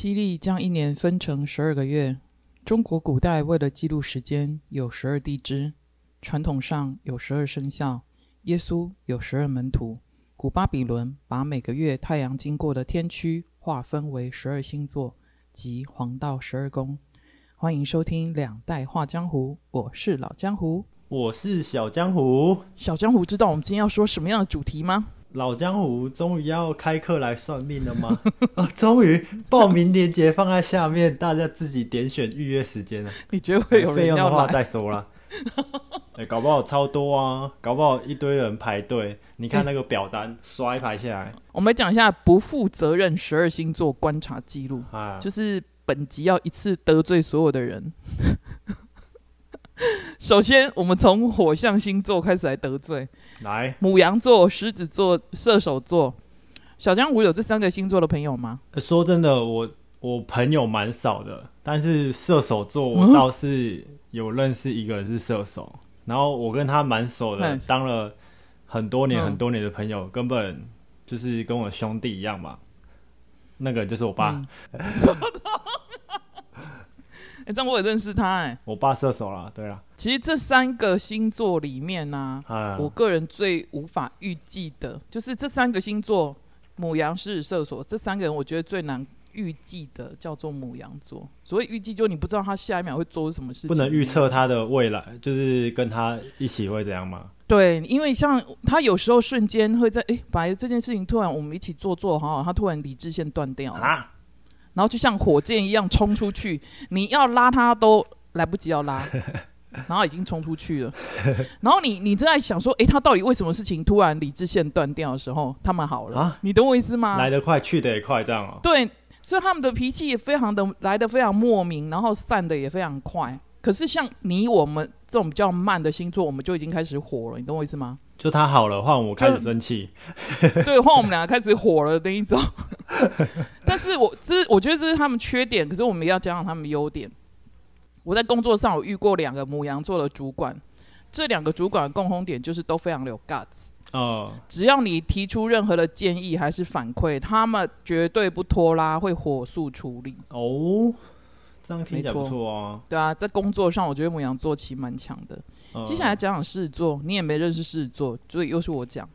西历将一年分成十二个月。中国古代为了记录时间，有十二地支，传统上有十二生肖。耶稣有十二门徒。古巴比伦把每个月太阳经过的天区划分为十二星座，即黄道十二宫。欢迎收听《两代画江湖》，我是老江湖，我是小江湖。小江湖知道我们今天要说什么样的主题吗？老江湖终于要开课来算命了吗？啊，终于报名链接放在下面，大家自己点选预约时间了。你觉得会有费用的？话再说啦。哎、搞不好超多啊，搞不好一堆人排队。你看那个表单，刷一排下来，我们讲一下不负责任十二星座观察记录，啊，就是本集要一次得罪所有的人。首先，我们从火象星座开始来得罪：来，母羊座、狮子座、射手座。小江湖有这三个星座的朋友吗？呃说真的，我我朋友蛮少的，但是射手座嗯我倒是有认识一个人是射手，然后我跟他蛮熟的当了很多年嗯很多年的朋友，根本就是跟我兄弟一样嘛。那个就是我爸，嗯 哎、这样我也认识他哎、我爸射手啦，对啦，其实这三个星座里面呢、啊，我个人最无法预计的，就是这三个星座——母羊、狮子、射手，这三个人我觉得最难预计的叫做母羊座。所谓预计，就你不知道他下一秒会做什么事情，不能预测他的未来，就是跟他一起会怎样吗。对，因为像他有时候瞬间会在哎，本来这件事情突然我们一起做做好好，他突然理智线断掉了，啊，然后就像火箭一样冲出去，你要拉他都来不及要拉，然后已经冲出去了。然后你你正在想说，诶，他到底为什么事情突然理智线断掉的时候，他们好了，啊你懂我意思吗？来得快，去得也快，这样哦、对，所以他们的脾气也非常的来的非常莫名，然后散的也非常快。可是像你我们这种比较慢的星座，我们就已经开始火了，你懂我意思吗？就他好了，换我开始生气。对，换我们两个开始火了那一种。但是我这我觉得这是他们缺点，可是我们要加上他们优点。我在工作上有遇过两个母羊座的主管，这两个主管的共同点就是都非常的有 guts。哦，只要你提出任何的建议还是反馈，他们绝对不拖拉，会火速处理。哦，这样听起来没错不错啊。对啊，在工作上，我觉得母羊座其实蛮强的。呃接下来讲讲狮子座，你也没认识狮子座，所以又是我讲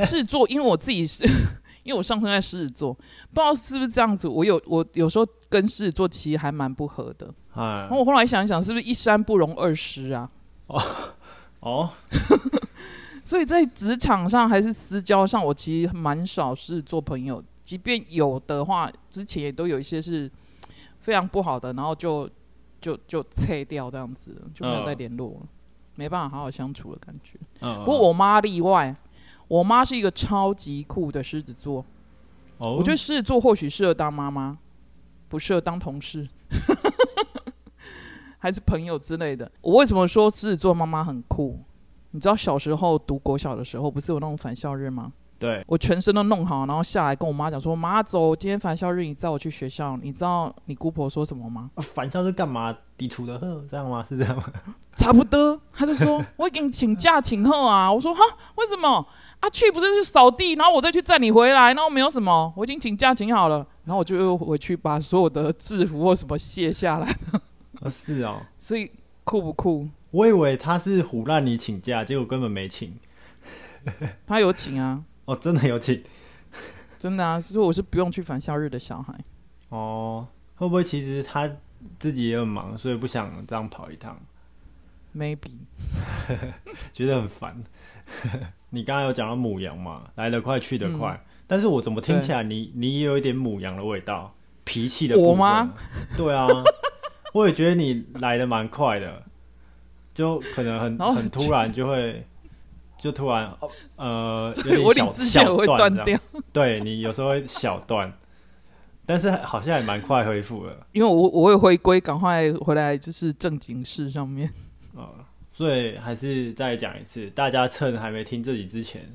狮子座，因为我自己是，因为我上升在狮子座，不知道是不是这样子。我有我有时候跟狮子座其实还蛮不合的。哎然后我后来想一想，是不是一山不容二狮啊？哦，所以在职场上还是私交上，我其实蛮少狮子座朋友，即便有的话，之前也都有一些是非常不好的，然后就就就撤掉这样子，就没有再嗯联络了，没办法好好相处的感觉。嗯，不过我妈例外，我妈是一个超级酷的狮子座。哦，我觉得狮子座或许适合当妈妈，不适合当同事，还是朋友之类的。我为什么说狮子座妈妈很酷？你知道小时候读国小的时候，不是有那种返校日吗？对，我全身都弄好，然后下来跟我妈讲说：“妈，走，今天返校日，你载我去学校。”你知道你姑婆说什么吗？啊返校是干嘛？抵触的呵，这样吗？是这样吗？差不多，他就说我给你请假请贺啊。我说哈，为什么？啊，去不是去扫地，然后我再去载你回来，然后没有什么，我已经请假请好了，然后我就又回去把所有的制服或什么卸下来。啊，是哦，所以酷不酷？我以为他是唬烂你请假，结果根本没请。他有请啊，哦，真的有请。真的啊，所以我是不用去返校日的小孩。哦，会不会其实他自己也很忙，所以不想这样跑一趟，Maybe 觉得很烦。你刚刚有讲到母羊嘛，来得快去得快，嗯但是我怎么听起来你你也有一点母羊的味道，脾气的我吗？对啊，我也觉得你来的蛮快的，就可能很很突然就会，就突然哦呃，我理小智线会小断掉，对你有时候会小断，但是好像也蛮快恢复了。因为我我会回归，赶快回来就是正经事上面。呃，所以还是再讲一次，大家趁还没听这集之前，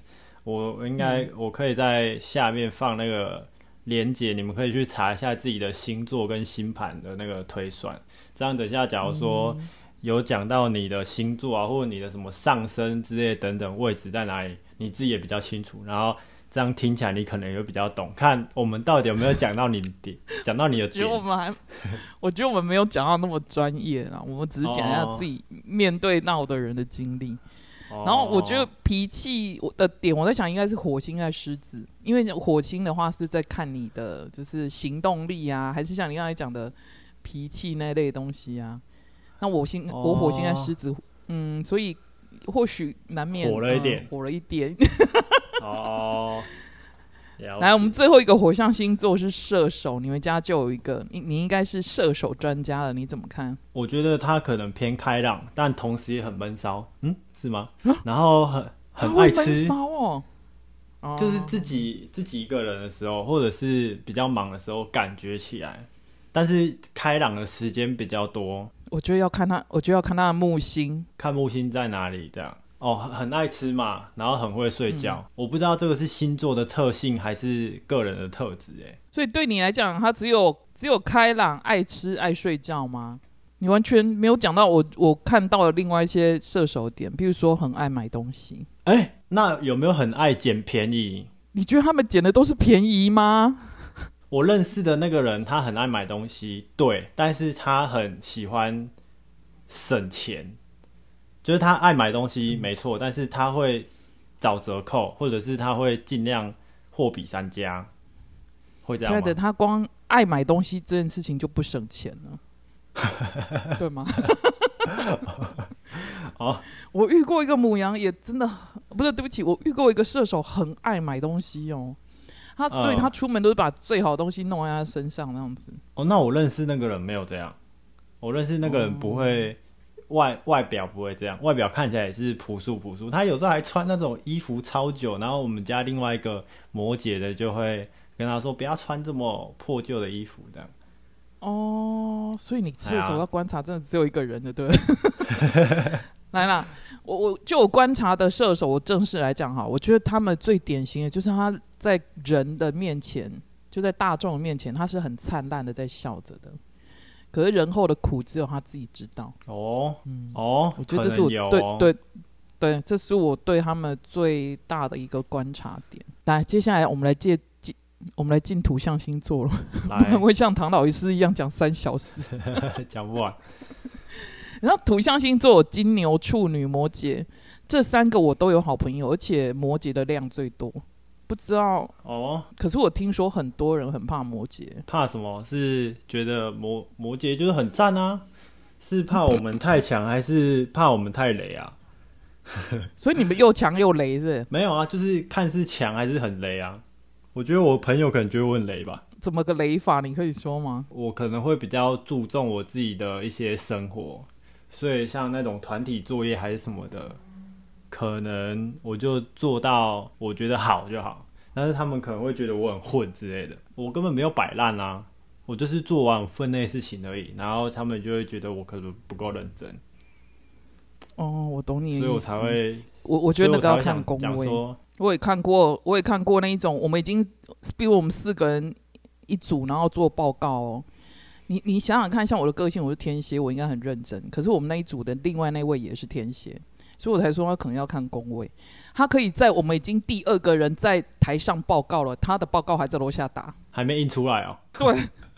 我应该、我可以在下面放那个连接，你们可以去查一下自己的星座跟星盘的那个推算。这样等一下，假如说有讲到你的星座啊，或者你的什么上升之类等等位置在哪里，你自己也比较清楚。然后这样听起来你可能也比较懂。看我们到底有没有讲到你的点，讲到你的点 觉得。我们还，我觉得我们没有讲到那么专业啦，我们只是讲一下哦自己面对闹的人的经历。然然后我觉得脾气我的点，我在想应该是火星在狮子，因为火星的话是在看你的就是行动力啊，还是像你刚才讲的脾气那类东西啊。那我星我火星在狮子，嗯，所以或许难免火了一点。嗯火了一点。哦，来，我们最后一个火象星座是射手，你们家就有一个，你你应该是射手专家了，你怎么看？我觉得他可能偏开朗，但同时也很闷骚，嗯，是吗？然后很很会吃，就是自己自己一个人的时候，或者是比较忙的时候，感觉起来，但是开朗的时间比较多。我觉得要看他，我觉得要看他的木星。看木星在哪里，这样哦，很很爱吃嘛，然后很会睡觉。我不知道这个是星座的特性还是个人的特质，哎，所以对你来讲，他只有只有开朗、爱吃、爱睡觉吗？你完全没有讲到我我看到了另外一些射手点，比如说很爱买东西。哎，那有没有很爱捡便宜？你觉得他们捡的都是便宜吗？我认识的那个人，他很爱买东西，对，但是他很喜欢省钱，就是他爱买东西没错，但是他会找折扣，或者是他会尽量货比三家，会这样吗亲爱的，？他光爱买东西这件事情就不省钱了，对吗？哦，我遇过一个母羊，也真的不是对不起，我遇过一个射手，很爱买东西哦。他所以嗯他出门都是把最好的东西弄在他身上那样子。哦，那我认识那个人没有这样，我认识那个人不会外外表不会这样，外表看起来也是朴素朴素。他有时候还穿那种衣服超久，然后我们家另外一个摩羯的就会跟他说不要穿这么破旧的衣服，这样。哦，所以你射手哎呀要观察，真的只有一个人的，对不对？来啦，我我就我观察的射手，我正式来讲哈，我觉得他们最典型的就是他在人的面前，就在大众的面前，他是很灿烂的在笑着的。可是人后的苦只有他自己知道。哦，嗯哦，我觉得这是我对对对，这是我对他们最大的一个观察点。来，接下来我们来借进，我们来进土象星座了，不然会像唐老师一样讲三小时。讲不完。然后土象星座有金牛、处女、摩羯这三个我都有好朋友，而且摩羯的量最多。不知道，哦，可是我听说很多人很怕摩羯，怕什么？是觉得摩摩羯就是很赞啊？是怕我们太强，还是怕我们太雷啊？所以你们又强又雷是不是没有啊，就是看是强还是很雷啊。我觉得我朋友可能觉得我很雷吧，怎么个雷法？你可以说吗？我可能会比较注重我自己的一些生活，所以像那种团体作业还是什么的，可能我就做到我觉得好就好。但是他们可能会觉得我很混之类的，我根本没有摆烂啊，我就是做完我分内事情而已，然后他们就会觉得我可能不够认真，哦，我懂你的意思。所以我才会，我我我觉得那个要看工位。我也看过，我也看过那一种，我们已经，比如我们四个人一组，然后做报告哦。你你想想看，像我的个性，我是天蝎，我应该很认真。可是我们那一组的另外那位也是天蝎，所以我才说他可能要看工位。他可以在我们已经第二个人在台上报告了，他的报告还在楼下打，还没印出来哦。对，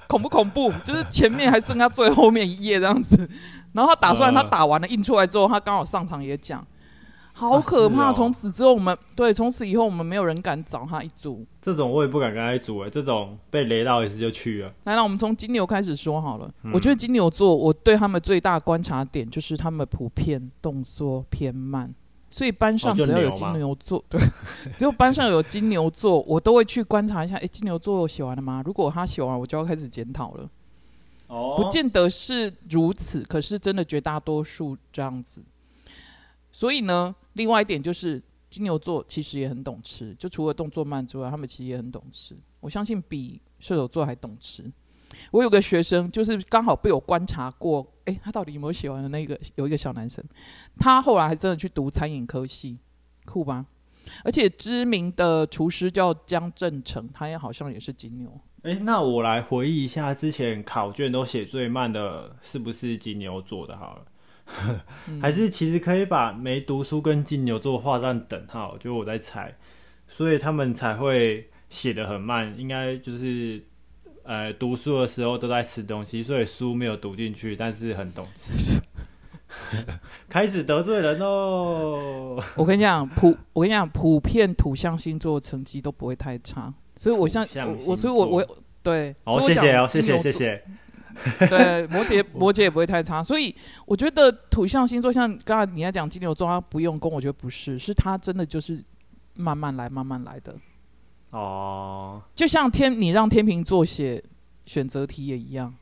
恐不恐怖？就是前面还剩下最后面一页这样子。然后他打算他呃打完了印出来之后，他刚好上场也讲，好啊可怕！从此之后，我们对从此以后我们没有人敢找他一组。这种我也不敢跟他一组哎，这种被雷到一次就去了。来，那我们从金牛开始说好了。嗯我觉得金牛座，我对他们最大观察点就是他们普遍动作偏慢，所以班上只要有金牛座，对，只有班上有金牛座，我都会去观察一下，诶，金牛座写完了吗？如果他写完，我就要开始检讨了。哦不见得是如此，可是真的绝大多数这样子。所以呢，另外一点就是金牛座其实也很懂吃，就除了动作慢之外，他们其实也很懂吃。我相信比射手座还懂吃。我有个学生，就是刚好被我观察过，诶，他到底有没有写完的那个有一个小男生，他后来还真的去读餐饮科系，酷吧？而且知名的厨师叫江正成，他也好像也是金牛。哎、那我来回忆一下，之前考卷都写最慢的，是不是金牛座的？好了，还是其实可以把没读书跟金牛座画上等号，就我在猜。所以他们才会写的很慢。应该就是呃读书的时候都在吃东西，所以书没有读进去，但是很懂吃。开始得罪人喽！我跟你讲，普我跟你讲，普遍土象星座成绩都不会太差，所以我像我我，所以我我对，好谢谢哦，谢谢谢谢。对，摩羯 摩羯也不会太差，所以我觉得土象星座像刚才你在讲金牛座，他不用功，我觉得不是，是他真的就是慢慢来，慢慢来的。哦，就像天，你让天秤座写选择题也一样。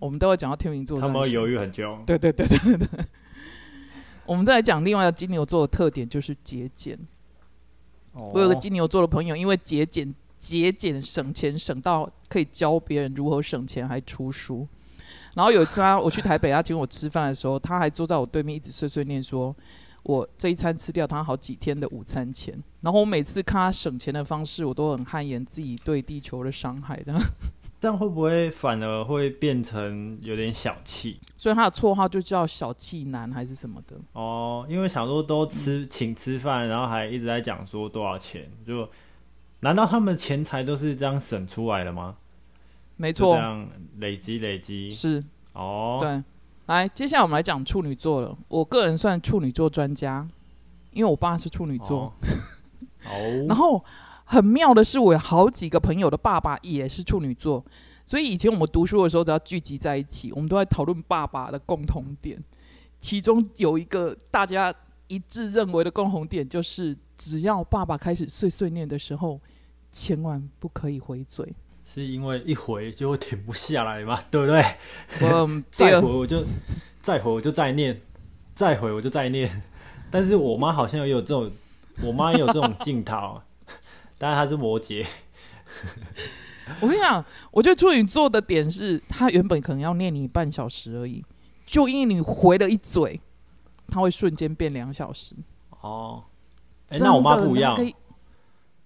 我们都会讲到天秤座，他们犹豫很久。对对对对对。我们再来讲另外一个金牛座的特点，就是节俭。我有个金牛座的朋友，因为节俭、节俭省钱省到可以教别人如何省钱，还出书。然后有一次他我去台北，他请我吃饭的时候，他还坐在我对面，一直碎碎念说：“我这一餐吃掉他好几天的午餐钱。”然后我每次看他省钱的方式，我都很汗颜自己对地球的伤害的。这样会不会反而会变成有点小气？所以他的绰号就叫小气男还是什么的？哦，因为想说都吃请吃饭，然后还一直在讲说多少钱，就难道他们钱财都是这样省出来的吗？没错，这样累积累积是哦。对，来，接下来我们来讲处女座了。我个人算处女座专家，因为我爸是处女座。哦，然后。很妙的是，我有好几个朋友的爸爸也是处女座，所以以前我们读书的时候，只要聚集在一起，我们都在讨论爸爸的共同点。其中有一个大家一致认为的共同点，就是只要爸爸开始碎碎念的时候，千万不可以回嘴。是因为一回就会停不下来嘛？对不对？我再回我就再回我就再念，再回我就再念。但是我妈好像也有这种，我妈也有这种镜头。但是她是摩羯，我跟你讲，我觉得处女座的点是，他原本可能要念你半小时而已，就因为你回了一嘴，他会瞬间变两小时。哦，哎，那我妈不一样，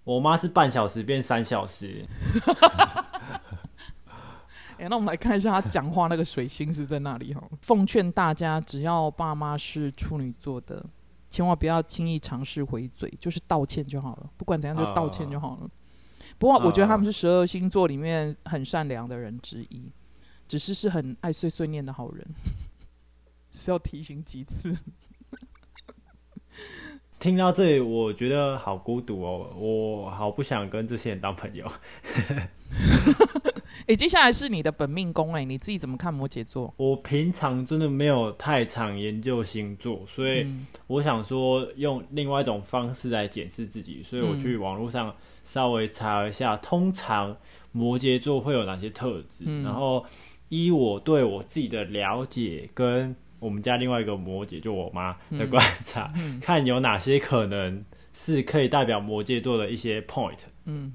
我妈是半小时变三小时。哎，那我们来看一下他讲话那个水星是在那里哈。奉劝大家，只要爸妈是处女座的。千万不要轻易尝试回嘴，就是道歉就好了。不管怎样，就道歉就好了。不过，我觉得他们是十二星座里面很善良的人之一，只是是很爱碎碎念的好人。是要提醒几次？听到这里，我觉得好孤独哦，我好不想跟这些人当朋友。哎，接下来是你的本命宫哎，你自己怎么看摩羯座？我平常真的没有太常研究星座，所以我想说用另外一种方式来检视自己，所以我去网络上稍微查了一下，通常摩羯座会有哪些特质，然后依我对我自己的了解跟我们家另外一个摩羯就我妈的观察，看有哪些可能是可以代表摩羯座的一些 point。嗯。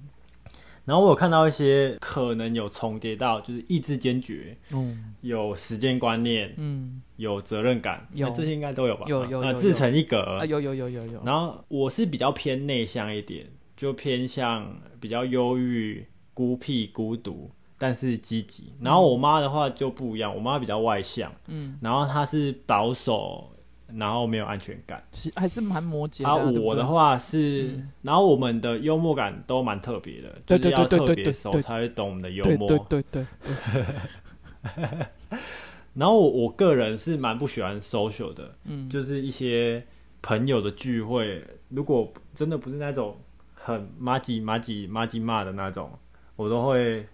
然后我有看到一些可能有重叠到，就是意志坚决，嗯，有时间观念，嗯，有责任感，有。这些应该都有吧？有有有自成一格，有有有有有。然后我是比较偏内向一点，就偏向比较忧郁、孤僻、孤独，但是积极。然后我妈的话就不一样，我妈比较外向，嗯，然后她是保守。然后没有安全感，是还是蛮摩羯的。啊，我的话是，然后我们的幽默感都蛮特别的，就是要特别熟才会懂我们的幽默。对对对对。然后我我个人是蛮不喜欢 social 的，嗯，就是一些朋友的聚会，如果真的不是那种很麻吉麻吉麻吉骂的那种，我都会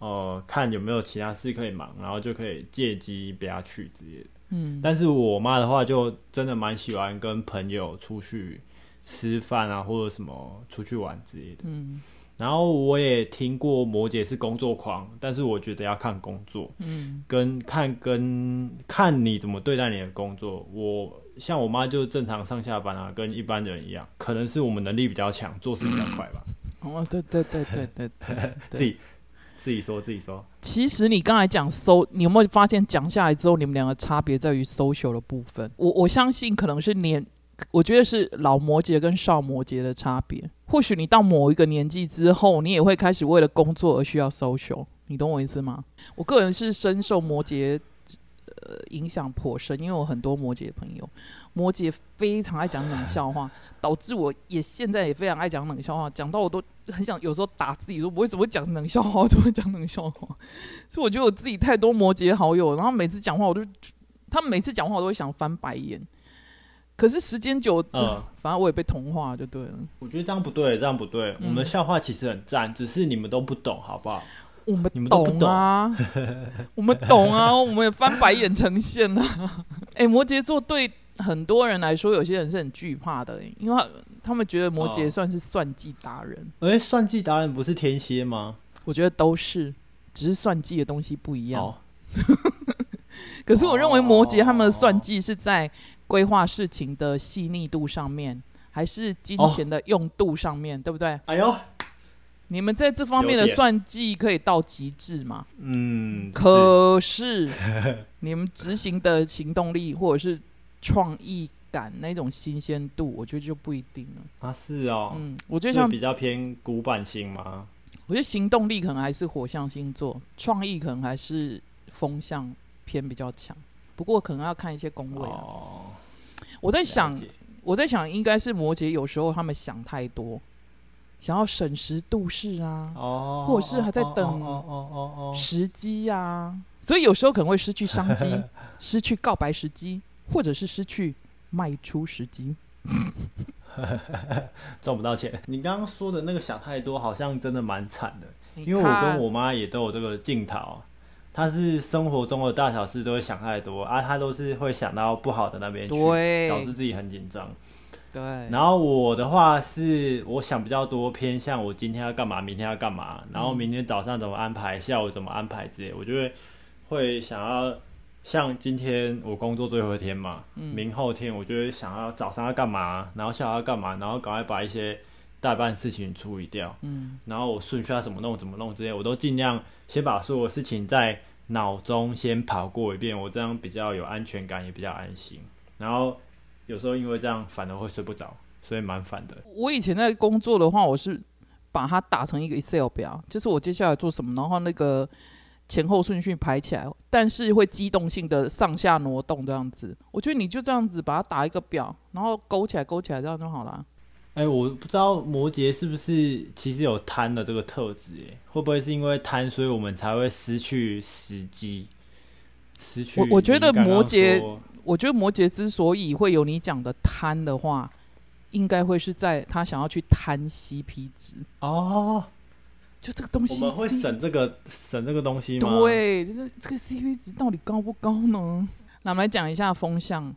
呃看有没有其他事可以忙，然后就可以借机不要去之类的。嗯，但是我妈的话就真的蛮喜欢跟朋友出去吃饭啊，或者什么出去玩之类的。嗯，然后我也听过摩羯是工作狂，但是我觉得要看工作，嗯，跟看跟看你怎么对待你的工作。我像我妈就正常上下班啊，跟一般人一样，可能是我们能力比较强，做事比较快吧。哦，对对对对对对，自己。自己说，自己说。其实你刚才讲搜，你有没有发现讲下来之后，你们两个差别在于 social 的部分？我我相信可能是年，我觉得是老摩羯跟少摩羯的差别。或许你到某一个年纪之后，你也会开始为了工作而需要 social。你懂我意思吗？我个人是深受摩羯呃影响颇深，因为我很多摩羯朋友，摩羯非常爱讲冷笑话，导致我也现在也非常爱讲冷笑话，讲到我都很想有时候打自己说，我为什么会讲冷笑话，我怎么会讲冷笑话？所以我觉得我自己太多摩羯好友，然后每次讲话我都，他们每次讲话我都会想翻白眼。可是时间久，反正我也被同化就对了。我觉得这样不对，这样不对。我们的嗯笑话其实很赞，只是你们都不懂，好不好？我们懂啊，我们懂啊，我们也翻白眼呈现啊。哎、摩羯座对很多人来说，有些人是很惧怕的、因为他他们觉得摩羯哦算是算计达人。哎、算计达人不是天蝎吗？我觉得都是，只是算计的东西不一样。哦，可是我认为摩羯他们的算哦计是在规划事情的细腻度上面，还是金哦钱的用度上面，对不对？哎呦，你们在这方面的算计可以到极致吗？嗯，可是你们执行的行动力或者是创意感那种新鲜度，我觉得就不一定了。啊，是哦，嗯，我觉得就像比较偏古板型吗？我觉得行动力可能还是火象星座，创意可能还是风象偏比较强。不过可能要看一些宫位啊。哦，我在想我在想，应该是摩羯有时候他们想太多，想要审时度势啊，哦，或者是还在等哦哦哦哦时机啊，所以有时候可能会失去商机，失去告白时机，或者是失去卖出时机。赚不到钱。你刚刚说的那个想太多，好像真的蛮惨的，因为我跟我妈也都有这个镜头。她是生活中的大小事都会想太多啊，她都是会想到不好的那边去，对导致自己很紧张。对，然后我的话是，我想比较多，偏向我今天要干嘛，明天要干嘛，然后明天早上怎么安排，下午怎么安排之类，我就会会想要，像今天我工作最后一天嘛，嗯。明后天我就会想要早上要干嘛，然后下午要干嘛，然后赶快把一些代办事情处理掉，嗯。然后我顺序要怎么弄怎么弄之类，我都尽量先把所有事情在脑中先跑过一遍，我这样比较有安全感，也比较安心。然后有时候因为这样反而会睡不着，所以蛮烦的。我以前在工作的话，我是把它打成一个 Excel 表，就是我接下来做什么，然后那个前后顺序排起来，但是会机动性的上下挪动这样子。我觉得你就这样子把它打一个表，然后勾起来勾起来，这样就好了。哎、我不知道摩羯是不是其实有贪的这个特质，哎，会不会是因为贪，所以我们才会失去时机，失去我我觉得摩羯说我觉得摩羯之所以会有你讲的贪的话，应该会是在他想要去贪 CP 值，哦，就这个东西我们会省这个省这个东西吗？，对，就是这个 CP 值到底高不高呢？那我们来讲一下风向，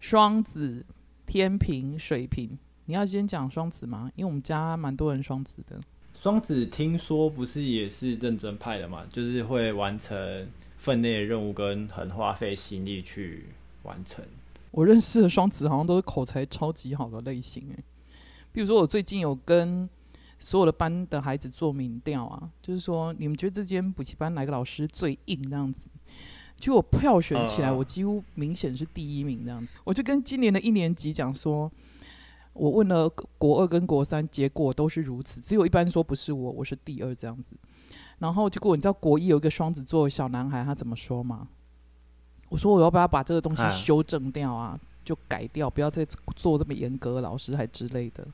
双子、天平、水瓶。你要先讲双子吗？因为我们家蛮多人双子的。双子听说不是也是认真派的嘛，就是会完成分内的任务跟很花费心力去完成。我认识的双子好像都是口才超级好的类型诶。比如说，我最近有跟所有的班的孩子做民调啊，就是说你们觉得这间补习班哪个老师最硬这样子？结果票选起来，嗯我几乎明显是第一名这样子。我就跟今年的一年级讲说，我问了国二跟国三，结果都是如此，只有一班说不是我，我是第二这样子。然后结果你知道国一有一个双子座的小男孩，他怎么说吗？我说我要不要把这个东西哎修正掉啊，就改掉，不要再做这么严格的老师还之类的。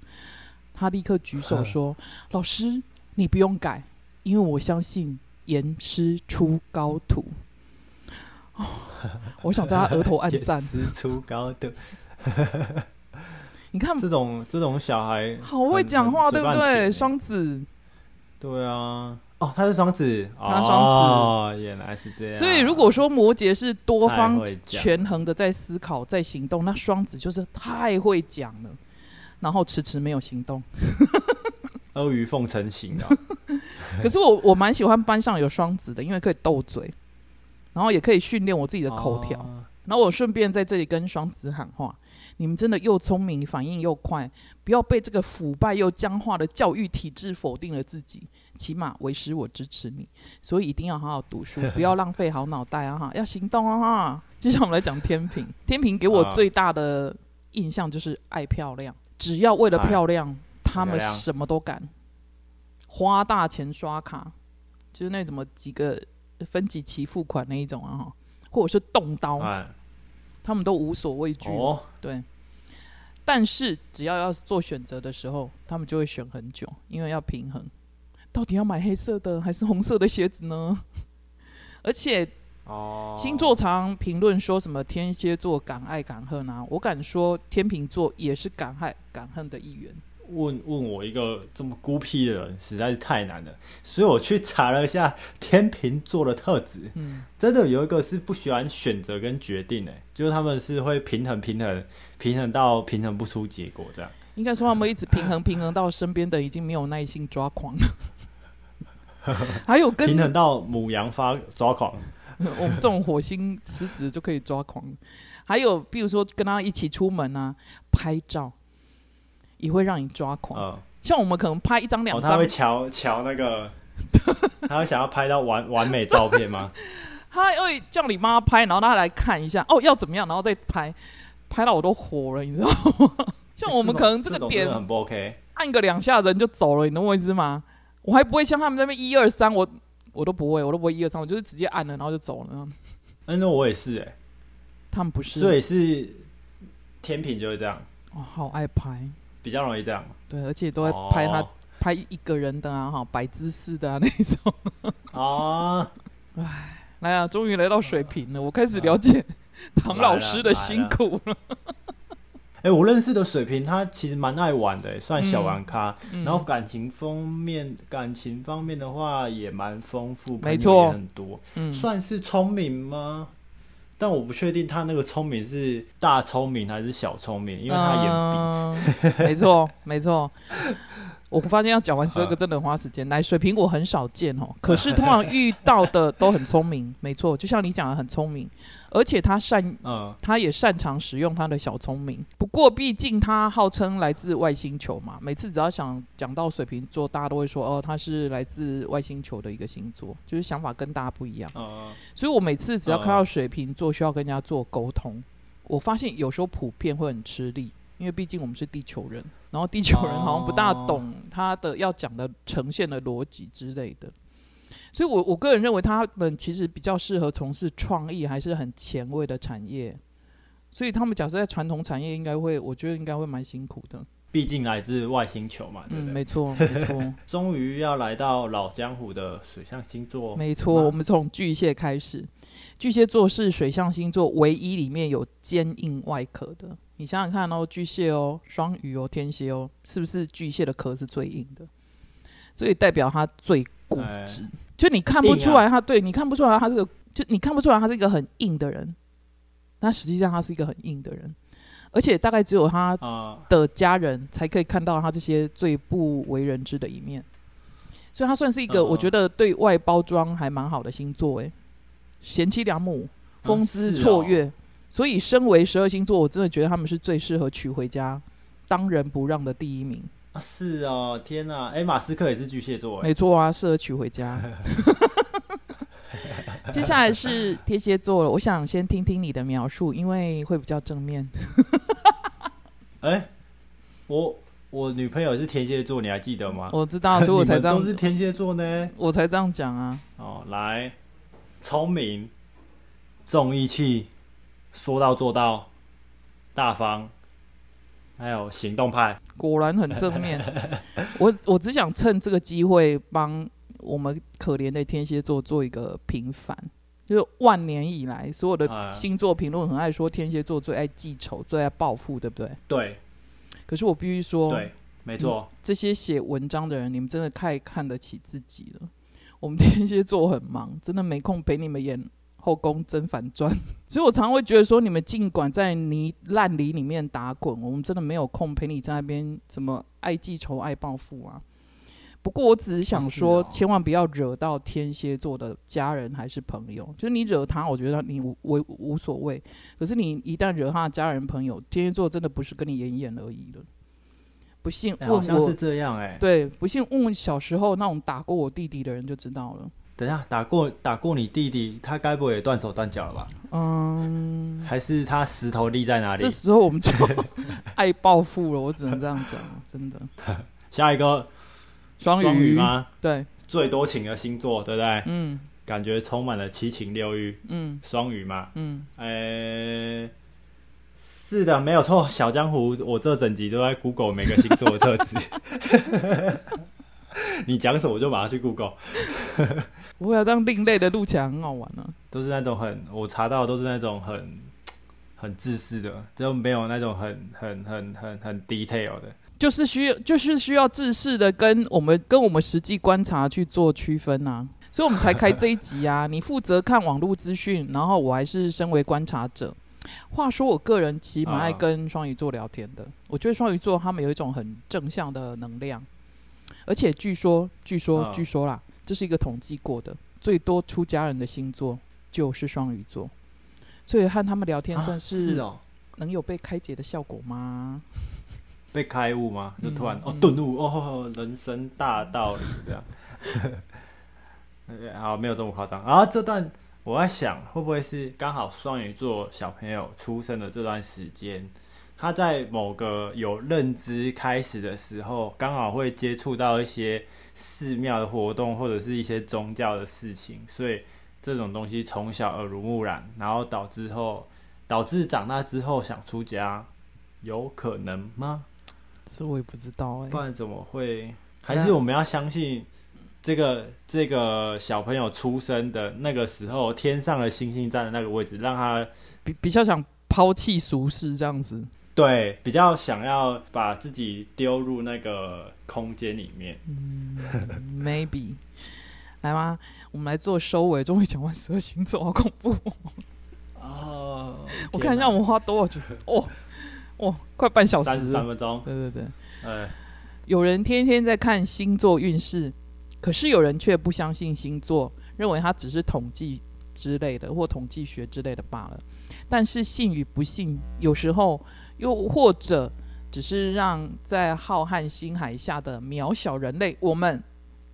他立刻举手说：“老师，你不用改，因为我相信严师出高徒。”哦，我想在他额头按赞。师出高度，你看，这种这种小孩好会讲话，对不对？双子，对啊，哦，他是双子，他双子哦，原来是这样。所以如果说摩羯是多方权衡的在思考、在行动，那双子就是太会讲了，然后迟迟没有行动。阿谀奉承型的，可是我我蛮喜欢班上有双子的，因为可以斗嘴，然后也可以训练我自己的口条。哦然后我顺便在这里跟双子喊话：你们真的又聪明，反应又快，不要被这个腐败又僵化的教育体制否定了自己。起码为师我支持你，所以一定要好好读书，不要浪费好脑袋啊哈，要行动啊哈。接下来我们来讲天平，天平给我最大的印象就是爱漂亮，只要为了漂亮，他们什么都敢，花大钱刷卡，就是那怎么几个分几期付款那一种啊哈。或者是动刀，哎，他们都无所畏惧。哦，对，但是只要要做选择的时候，他们就会选很久，因为要平衡，到底要买黑色的还是红色的鞋子呢？而且哦，星座常评论说什么天蝎座敢爱敢恨啊，我敢说天秤座也是敢爱敢恨的一员。问问我一个这么孤僻的人实在是太难了，所以我去查了一下 天秤座的特质，嗯，真的有一个是不喜欢选择跟决定的，就是他们是会平衡平衡平衡到平衡不出结果这样。应该说他们一直平衡平衡到身边的已经没有耐心抓狂了。还有跟平衡到母羊发抓狂，我们这种火星狮子就可以抓狂。还有比如说跟他一起出门啊，拍照也会让你抓狂。嗯，像我们可能拍一张哦，两张他会，瞧瞧那个，他会想要拍到完完美照片吗？他会叫你妈拍，然后他来看一下，哦要怎么样，然后再拍，拍到我都火了，你知道吗？像我们可能这个点很不 OK，按个两下人就走了，你懂我意思吗？我还不会像他们那边一二三，我我都不会，我都不会一二三，我就是直接按了，然后就走了。嗯，那我也是哎、他们不是，所以是天平就是这样，哦，好爱拍，比较容易这样。对，而且都会拍他、哦拍一个人的啊，哈，摆姿势的啊那种。啊，来啊，终于来到水平了，我开始了解唐老师的辛苦了。哎、我认识的水平，他其实蛮爱玩的、算小玩咖。嗯然后感情方面，感情方面的话也蛮丰富，没错很多，嗯，算是聪明吗？但我不确定他那个聪明是大聪明还是小聪明，因为他眼眼、没错，没错。我发现要讲完十二个真的很花时间。来，水瓶我很少见哦，可是通常遇到的都很聪明，没错，就像你讲的很聪明，而且他善嗯，他也擅长使用他的小聪明。不过，毕竟他号称来自外星球嘛，每次只要想讲到水瓶座，大家都会说哦，他是来自外星球的一个星座，就是想法跟大家不一样。呃，所以我每次只要看到水瓶座需要跟人家做沟通，我发现有时候普遍会很吃力，因为毕竟我们是地球人，然后地球人好像不大懂他的要讲的呈现的逻辑之类的。所以我，我个人认为他们其实比较适合从事创意还是很前卫的产业，所以他们假设在传统产业，应该会，我觉得应该会蛮辛苦的。毕竟来自外星球嘛，对嗯，不对？没错，没错，终于要来到老江湖的水象星座，没错。我们从巨蟹开始，巨蟹座是水象星座唯一里面有坚硬外壳的。你想想看哦，巨蟹哦，双鱼哦，天蝎哦，是不是巨蟹的壳是最硬的？所以代表他最固哎执，就你看不出来他对你看不出来他是个，就你看不出来他是一个很硬的人，但实际上他是一个很硬的人，而且大概只有他啊、的家人才可以看到他这些最不为人知的一面，所以他算是一个我觉得对外包装还蛮好的星座诶，贤妻良母，风姿绰约，所以身为十二星座，我真的觉得他们是最适合娶回家当仁不让的第一名。啊是哦，天哪！哎，马斯克也是巨蟹座，哎，没错啊，适合娶回家。接下来是天蝎座了，我想先听听你的描述，因为会比较正面。哎，我我女朋友是天蝎座，你还记得吗？我知道，所以我才这样 都，是天蝎座呢。我才这样讲啊。哦，来，聪明，重义气，说到做到，大方，还有行动派。果然很正面。我我只想趁这个机会帮我们可怜的天蝎座做一个平反，就是万年以来所有的啊星座评论很爱说天蝎座最爱记仇、最爱报复，对不对？对可是我必须说，对，没错。这些写文章的人，你们真的太看得起自己了。我们天蝎座很忙，真的没空陪你们演后宫甄嬛传，所以我常常会觉得说，你们尽管在泥烂泥里面打滚，我们真的没有空陪你在那边什么爱记仇、爱报复啊。不过我只是想说，千万不要惹到天蝎座的家人还是朋友。就是你惹他，我觉得你无无无所谓。可是你一旦惹他的家人朋友，天蝎座真的不是跟你演演而已了。不信哎好问我像是这样哎、对，不信问问小时候那种打过我弟弟的人就知道了。等一下，打过打过你弟弟，他该不会也断手断脚了吧？嗯，还是他石头立在哪里这？时候我们就 爱报复了，我只能这样讲，真的。下一个双双鱼吗？对，最多情的星座，对不对？嗯，感觉充满了七情六欲。嗯双鱼嘛，嗯，呃、是的，没有错。小江湖，我这整集都在 Google 每个星座的特质。你讲什么我就马上去 Google，不会啊，这样另类的录起来很好玩啊。都是那种很我查到的都是那种很很自私的，就没有那种很很很很很 detail 的。就是需要，就是需要制式的跟我们跟我们实际观察去做区分啊，所以我们才开这一集啊。你负责看网络资讯，然后我还是身为观察者。话说，我个人其实蛮爱啊跟双鱼座聊天的。我觉得双鱼座他们有一种很正向的能量，而且据说，据说，啊据说啦，这是一个统计过的，最多出家人的星座就是双鱼座。所以和他们聊天啊算是哦，能有被开解的效果吗？被开悟吗？就突然、哦顿悟哦，人生大道理这样。呃 好，没有这么夸张。然后这段我在想，会不会是刚好双鱼座小朋友出生的这段时间，他在某个有认知开始的时候，刚好会接触到一些寺庙的活动或者是一些宗教的事情，所以这种东西从小耳濡目染，然后导致后导致长大之后想出家，有可能吗？这我也不知道哎、不然怎么会？还是我们要相信这个这个小朋友出生的那个时候，天上的星星站的那个位置，让他比比较想抛弃俗世这样子。对比较想要把自己丢入那个空间里面。嗯 Maybe，来吗？我们来做收尾。终于讲完十二星座，好恐怖！哦，我看一下我们花多少久？哦，哦，快半小时三十三。分钟，对对对，哎，有人天天在看星座运势，可是有人却不相信星座，认为它只是统计之类的或统计学之类的罢了。但是信与不信，有时候又或者只是让在浩瀚星海下的渺小人类，我们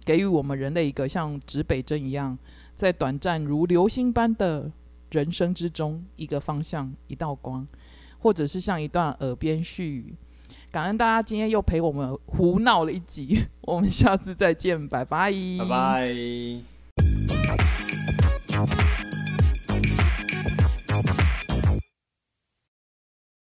给予我们人类一个像指北针一样，在短暂如流星般的人生之中，一个方向，一道光，或者是像一段耳边絮语。感恩大家今天又陪我们胡闹了一集 我们下次再见拜拜。拜拜。